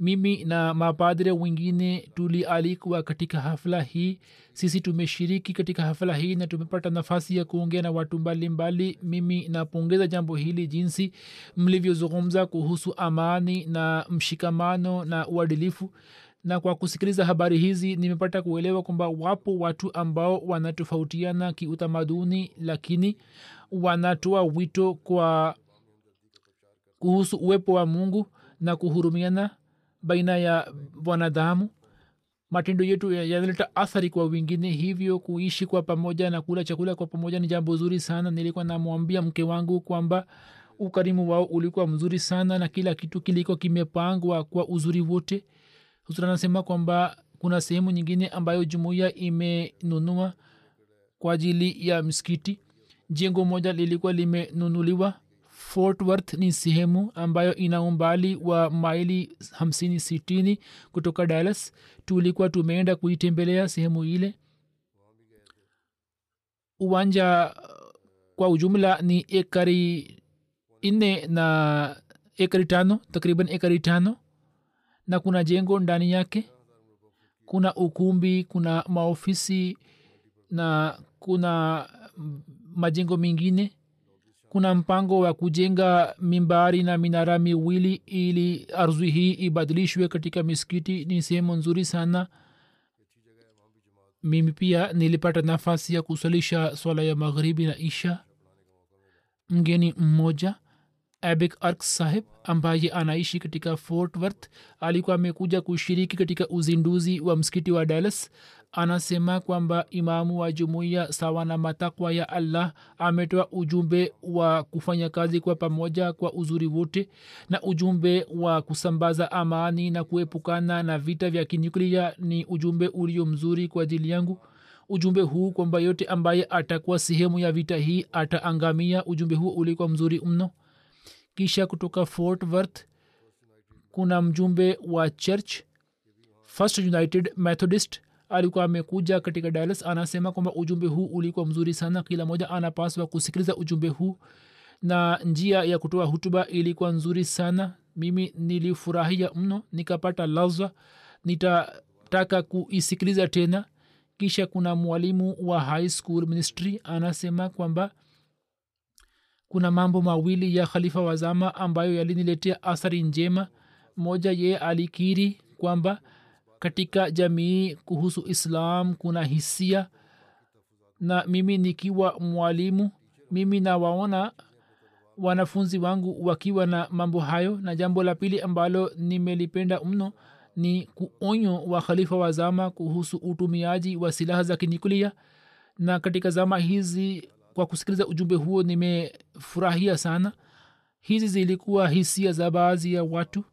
mimi na mapadre wengine tulialikwa katika hafla hii. Sisi tumeshiriki katika hafla hii na tumepata nafasi ya kuongea na watu mbalimbali. Mimi napongeza jambo hili jinsi mlivyozungumza kuhusu amani na mshikamano na uadilifu na kwa kusikiliza habari hizi nimepata kuelewa kwamba wapo watu ambao wanatofautiana kiutamaduni lakini wanatoa wito kwa kuhusu uwepo wa mungu na kuhurumiana baina ya wanadamu. Matendo yetu yanaleta athari kwa wengine hivyo kuishi kwa pamoja na kula chakula kwa pamoja ni jambo zuri sana. Nilikuwa namwambia mke wangu kwamba ukarimu wao ulikuwa mzuri sana na kila kitu kiliko kimepangwa kwa uzuri wote huzuri anasema kwamba kuna sehemu nyingine ambayo jumuiya imenunua kwa ajili ya msikiti. Jengo moja lilikuwa limenunuliwa. Fort worth ni sehemu ambayo ina umbali wa maili hamsini sitini kutoka dallas. Tulikuwa tumeenda kuitembelea sehemu ile. Uwanja kwa ujumla ni ekari nne na ekari tano takriban ekari tano na kuna jengo ndani yake kuna ukumbi kuna maofisi na kuna majengo mengine. Kuna mpango wa kujenga mimbari na minara miwili ili ardhi hii ibadilishwe katika misikiti. Ni sehemu nzuri sana. Mimi pia nilipata nafasi ya kusalisha swala ya magharibi na isha. Mgeni mmoja abik ark sahib ambaye anaishi katika fort worth alikuwa amekuja kushiriki katika uzinduzi wa msikiti wa dallas. Anasema kwamba imamu wa jumuiya sawa na matakwa ya allah ametoa ujumbe wa kufanya kazi kwa pamoja kwa uzuri wote na ujumbe wa kusambaza amani na kuepukana na vita vya kinyuklia ni ujumbe ulio mzuri kwa ajili yangu. Ujumbe huu kwamba yote ambaye atakuwa sehemu ya vita hii ataangamia ujumbe huo ulikuwa mzuri mno kisha kutoka fort worth kuna mjumbe wa church first united methodist alikuwa amekuja katika dallas anasema kwamba ujumbe huu ulikuwa mzuri sana kila moja anapaswa kusikiliza ujumbe huu. Na njia ya kutoa hutuba ilikuwa nzuri sana. Mimi nilifurahia mno nikapata lazwa nitataka kuisikiliza tena. Kisha kuna mwalimu wa high school ministry anasema kwamba kuna mambo mawili ya khalifa wazama ambayo yaliniletea athari njema. Moja yeye alikiri kwamba katika jamii kuhusu islam kuna hisia na mimi nikiwa mwalimu mimi nawaona wanafunzi wangu wakiwa na mambo hayo. Na jambo la pili ambalo nimelipenda mno ni kuonyo wa khalifa wa zama kuhusu utumiaji wa silaha za kinyuklia na katika zama hizi kwa kusikiliza ujumbe huo nimefurahia sana. Hizi zilikuwa hisia za baadhi ya watu.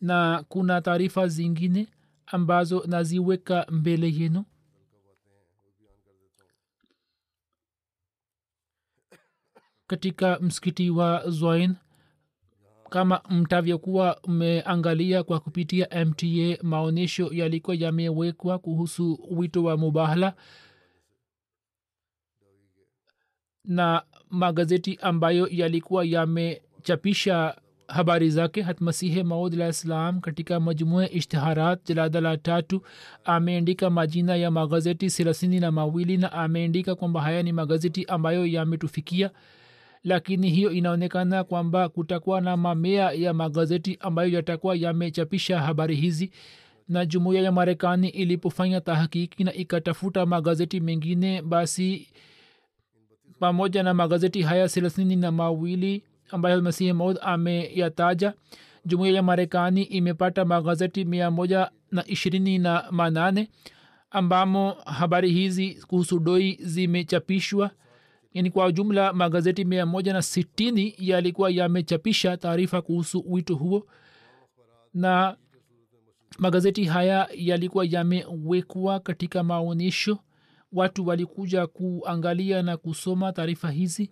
Na kuna taarifa zingine ambazo naziweka mbele yenu. Katika msikiti wa zoin kama mtavyokuwa mmeangalia kwa kupitia mta maonyesho yalikuwa yamewekwa kuhusu wito wa mubahala na magazeti ambayo yalikuwa yamechapisha habari zake. Hatmasihe maud alah ssalam katika majmua ishtiharat jaladala tatu ameandika majina ya magazeti thelathini na mawili na ameandika kwamba haya ni magazeti ambayo yametufikia lakini hiyo inaonekana kwamba kutakuwa na mamea ya magazeti ambayo yatakuwa yamechapisha habari hizi. Na jumuiya ya marekani ilipofanya tahakiki na ikatafuta magazeti mengine basi pamoja na magazeti haya thelathini na mawili ambayo masihi maud ameyataja jumuiya ya marekani imepata magazeti mia moja na ishirini na manane ambamo habari hizi kuhusu doi zimechapishwa. Yani kwa jumla magazeti mia moja na sitini yalikuwa yamechapisha taarifa kuhusu wito huo na magazeti haya yalikuwa yamewekwa katika maonyesho watu walikuja kuangalia na kusoma taarifa hizi?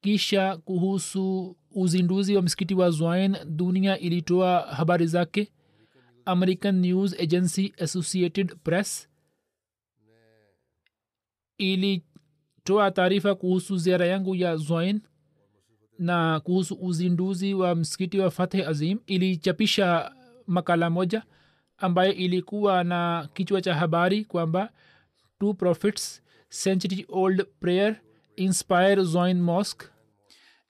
Kisha kuhusu uzinduzi wa msikiti wa zwain dunia ilitoa habari zake. American news agency associated press ilitoa taarifa kuhusu ziara yangu ya zwain na kuhusu uzinduzi wa msikiti wa fateh azim. Ilichapisha makala moja ambayo ilikuwa na kichwa cha habari kwamba two prophets century old prayer inspire zoin mosque.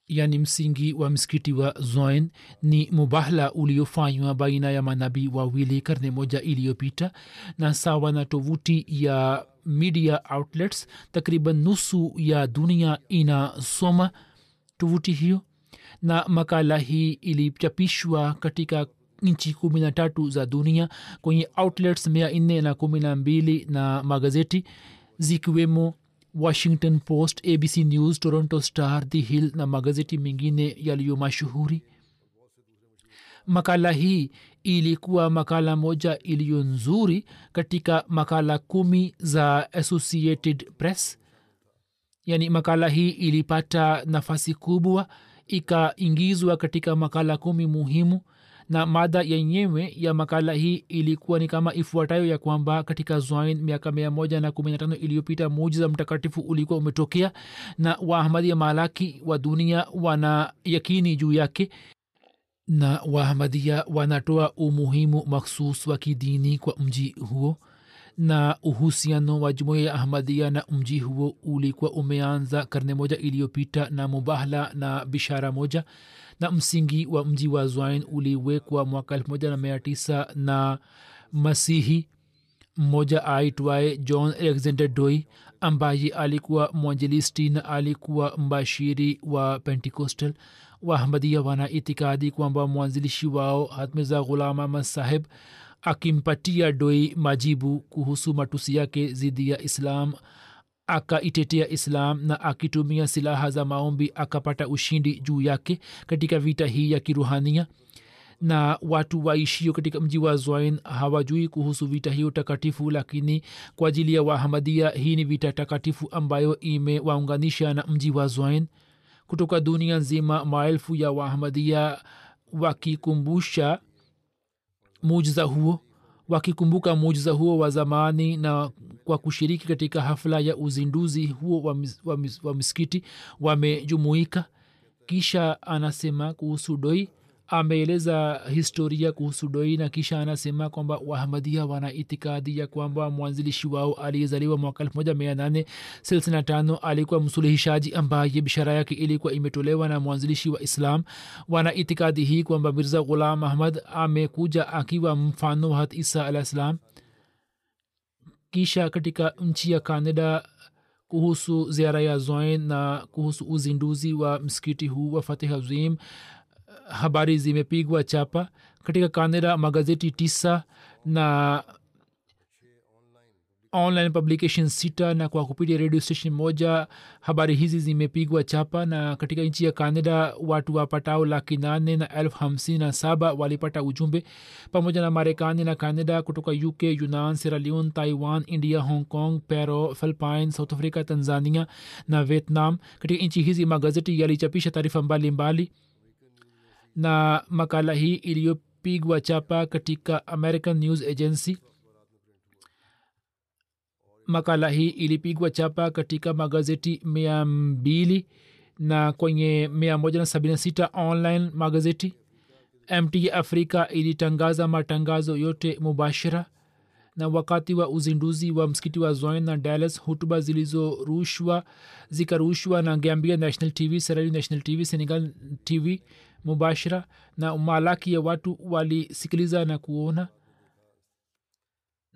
Yani msingi wa msikiti wa zoin ni mubahla uliofanywa baina ya manabii wawili karne moja iliyopita na sawa na tovuti ya media outlets takriban nusu ya dunia inasoma tovuti hiyo. Na makala hii ilichapishwa katika nchi kumi na tatu za dunia kwenye outlets mia nne na kumi na mbili na magazeti zikiwemo washington post abc news toronto star the hill na magazeti mengine yaliyo mashuhuri. Makala hii ilikuwa makala moja iliyo nzuri katika makala kumi za associated press. Yaani makala hii ilipata nafasi kubwa ikaingizwa katika makala kumi muhimu na mada yenyewe ya makala hii ilikuwa ni kama ifuatayo ya kwamba katika zain miaka mia moja na kumi na tano iliyopita mujiza mtakatifu ulikuwa umetokea na waahmadia malaki wa dunia wana yakini juu yake na waahmadia wanatoa umuhimu maksus wa kidini kwa mji huo na uhusiano wa jumuiya ya ahmadia na mji huo ulikuwa umeanza karne moja iliyopita na mubahla na bishara moja na msingi wa mji wa zwain uliwekwa mwaka elfu moja na masihi. Mmoja aitwaye john alexander doi ambaye alikuwa mwanjelisti na alikuwa mbashiri wa pentecostal wahmadia wana itikadi kwamba mwanzilishi wao hatmiza ghulam ahmad saheb akimpatia doi majibu kuhusu matusi yake dhidi ya islam akaitetea islam na akitumia silaha za maombi akapata ushindi juu yake katika vita hii ya kiruhania. Na watu waishio katika mji wa zwain hawajui kuhusu vita hiyo takatifu lakini kwa ajili ya wahamadia hii ni vita takatifu ambayo imewaunganisha na mji wa zwain kutoka dunia nzima maelfu ya wahamadia wakikumbusha mujza huo wakikumbuka mujiza huo wa zamani na kwa kushiriki katika hafla ya uzinduzi huo wa, mis, wa, mis, wa misikiti wamejumuika. Kisha anasema kuhusu doi ameeleza historia kuhusu doi na kisha anasema kwamba wahamadia wana itikadi ya kwamba mwanzilishi wao aliyezaliwa mwaka 1865 alikuwa msuluhishaji ambaye bishara yake ilikuwa imetolewa na mwanzilishi wa islam. Wana itikadi hii kwamba mirza ghulam ahmad amekuja akiwa mfano wa isa alah salam. Kisha katika nchi ya canada kuhusu ziara ya zoin na kuhusu uzinduzi wa msikiti huu wa fatih azim habari zimepigwa chapa katika canada magazeti tisa na online publication sita na kwa kupitia radio station moja habari hizi zimepigwa chapa na katika nchi ya kanada watu wapatao laki nane na elfu hamsini na saba walipata ujumbe pamoja na marekani na kanada kutoka uk yunan sieraleon taiwan india hong kong pero philippine south africa tanzania na vietnam. Katika nchi hizi magazeti yalichapisha taarifa mbalimbali na makala hii iliyopigwa chapa katika american news agency. Makala hii ilipigwa chapa katika magazeti mia mbili na kwenye mia moja na sabini na sita online magazeti. Mt afrika ilitangaza matangazo yote mubashara na wakati wa uzinduzi wa msikiti wa zoin na dallas hutuba zilizorushwa zikarushwa na gambia national tv serali national tv senegal tv mubashara na malaki ya watu walisikiliza na kuona.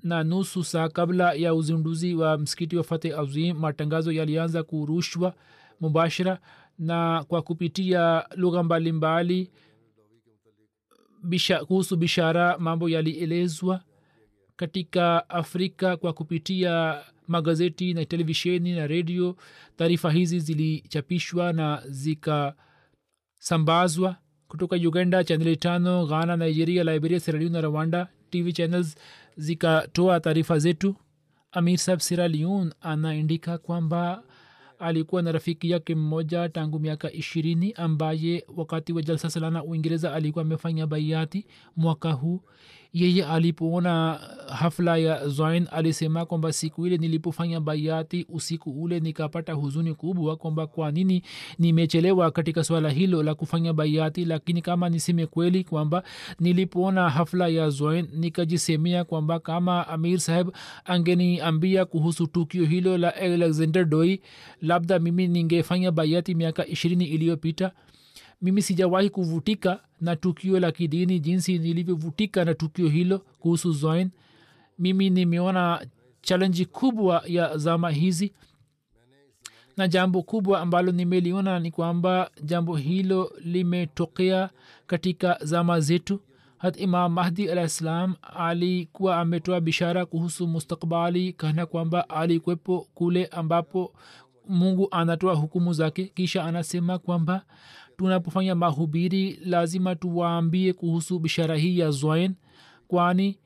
Na nusu saa kabla ya uzinduzi wa msikiti wa fateh azim matangazo yalianza kurushwa mubashara na kwa kupitia lugha mbalimbali bisha, kuhusu bishara mambo yalielezwa katika afrika kwa kupitia magazeti na televisheni na redio. Taarifa hizi zilichapishwa na zikasambazwa kutoka uganda chaneli tano ghana nigeria liberia sierra na rwanda tv channels zikatoa taarifa zetu. Amir sab siraliun leon anaandika kwamba alikuwa na rafiki yake mmoja tangu miaka ishirini ambaye wakati wa jalsa salana uingereza alikuwa amefanya baiati mwaka huu yeye alipoona hafla ya zain alisema kwamba siku ile nilipofanya baiati usiku ule nikapata huzuni kubwa kwamba kwa nini nimechelewa katika swala hilo la kufanya baiati lakini kama niseme kweli kwamba nilipoona hafla ya zain nikajisemea kwamba kama amir saheb angeniambia kuhusu tukio hilo la alexander doi labda mimi ningefanya baiati miaka ishirini iliyopita mimi sijawahi kuvutika na tukio la kidini jinsi nilivyovutika na tukio hilo kuhusu zoin. Mimi nimeona chalenji kubwa ya zama hizi. Na jambo kubwa ambalo nimeliona ni kwamba jambo hilo limetokea katika zama zetu. Hat imam mahdi alah ssalam alikuwa ametoa bishara kuhusu mustakbali kana kwamba alikwepo kule ambapo mungu anatoa hukumu zake. Kisha anasema kwamba tunapofanya mahubiri lazima tuwaambie kuhusu bishara hii ya zoin kwani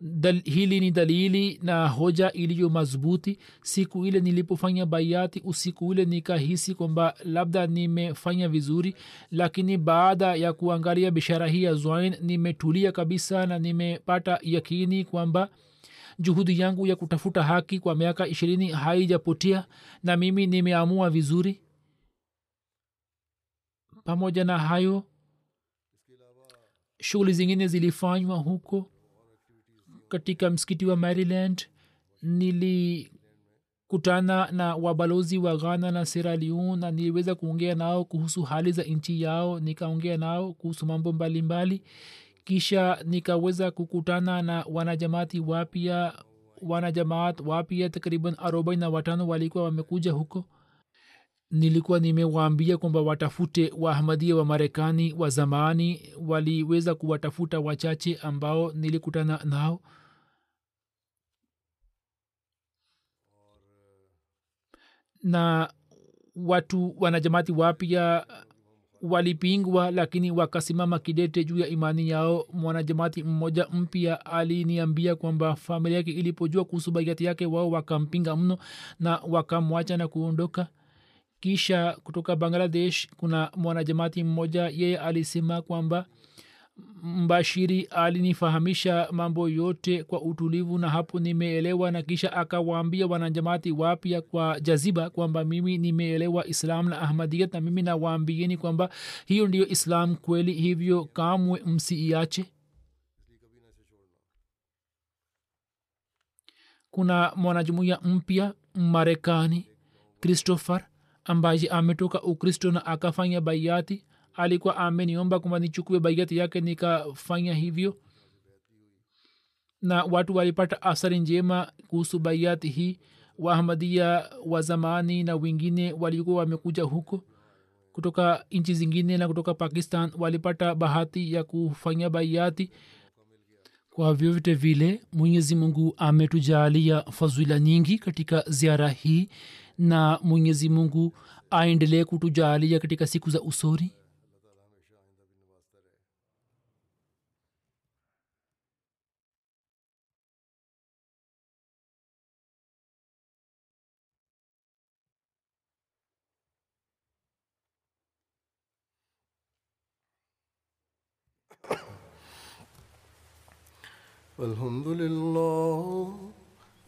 dal, hili ni dalili na hoja iliyo madhubuti. Siku ile nilipofanya baiati usiku ule nikahisi kwamba labda nimefanya vizuri lakini baada ya kuangalia bishara hii ya zoin nimetulia kabisa na nimepata yakini kwamba juhudi yangu ya kutafuta haki kwa miaka ishirini haijapotia na mimi nimeamua vizuri pamoja na hayo shughuli zingine zilifanywa huko katika msikiti wa maryland nilikutana na wabalozi wa ghana na sierra leone na niliweza kuongea nao kuhusu hali za nchi yao nikaongea nao kuhusu mambo mbalimbali mbali. kisha nikaweza kukutana na wanajamaati wapya wanajamaat wapya takriban arobaini na watano walikuwa wamekuja huko nilikuwa nimewaambia kwamba watafute waahmadia wa marekani wa zamani waliweza kuwatafuta wachache ambao nilikutana nao. Na watu wanajamati wapya walipingwa lakini wakasimama kidete juu ya imani yao. Mwanajamati mmoja mpya aliniambia kwamba familia yake ilipojua kuhusu baiati yake wao wakampinga mno na wakamwacha na kuondoka kisha kutoka bangladesh kuna mwanajamati mmoja yeye alisema kwamba mbashiri alinifahamisha mambo yote kwa utulivu na hapo nimeelewa na kisha akawaambia wanajamati wapya kwa jaziba kwamba mimi nimeelewa islam na ahmadiyat na mimi nawaambieni kwamba hiyo ndiyo islam kweli hivyo kamwe msiiache. Kuna mwanajumuiya mpya marekani christopher ambaye ametoka ukristo na akafanya baiati alikuwa ameniomba kwamba nichukue baiati yake nikafanya hivyo. Na watu walipata athari njema kuhusu baiati hii. Wahamadia wa zamani na wengine walikuwa wamekuja huko kutoka nchi zingine na kutoka pakistan walipata bahati ya kufanya baiati kwa vyovyote vile. Mwenyezi mungu ametujalia fadhila nyingi katika ziara hii na mwenyezi mungu aendelee kutujalia katika siku za usori الحمد لله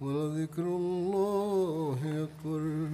ولذكر الله أكبر.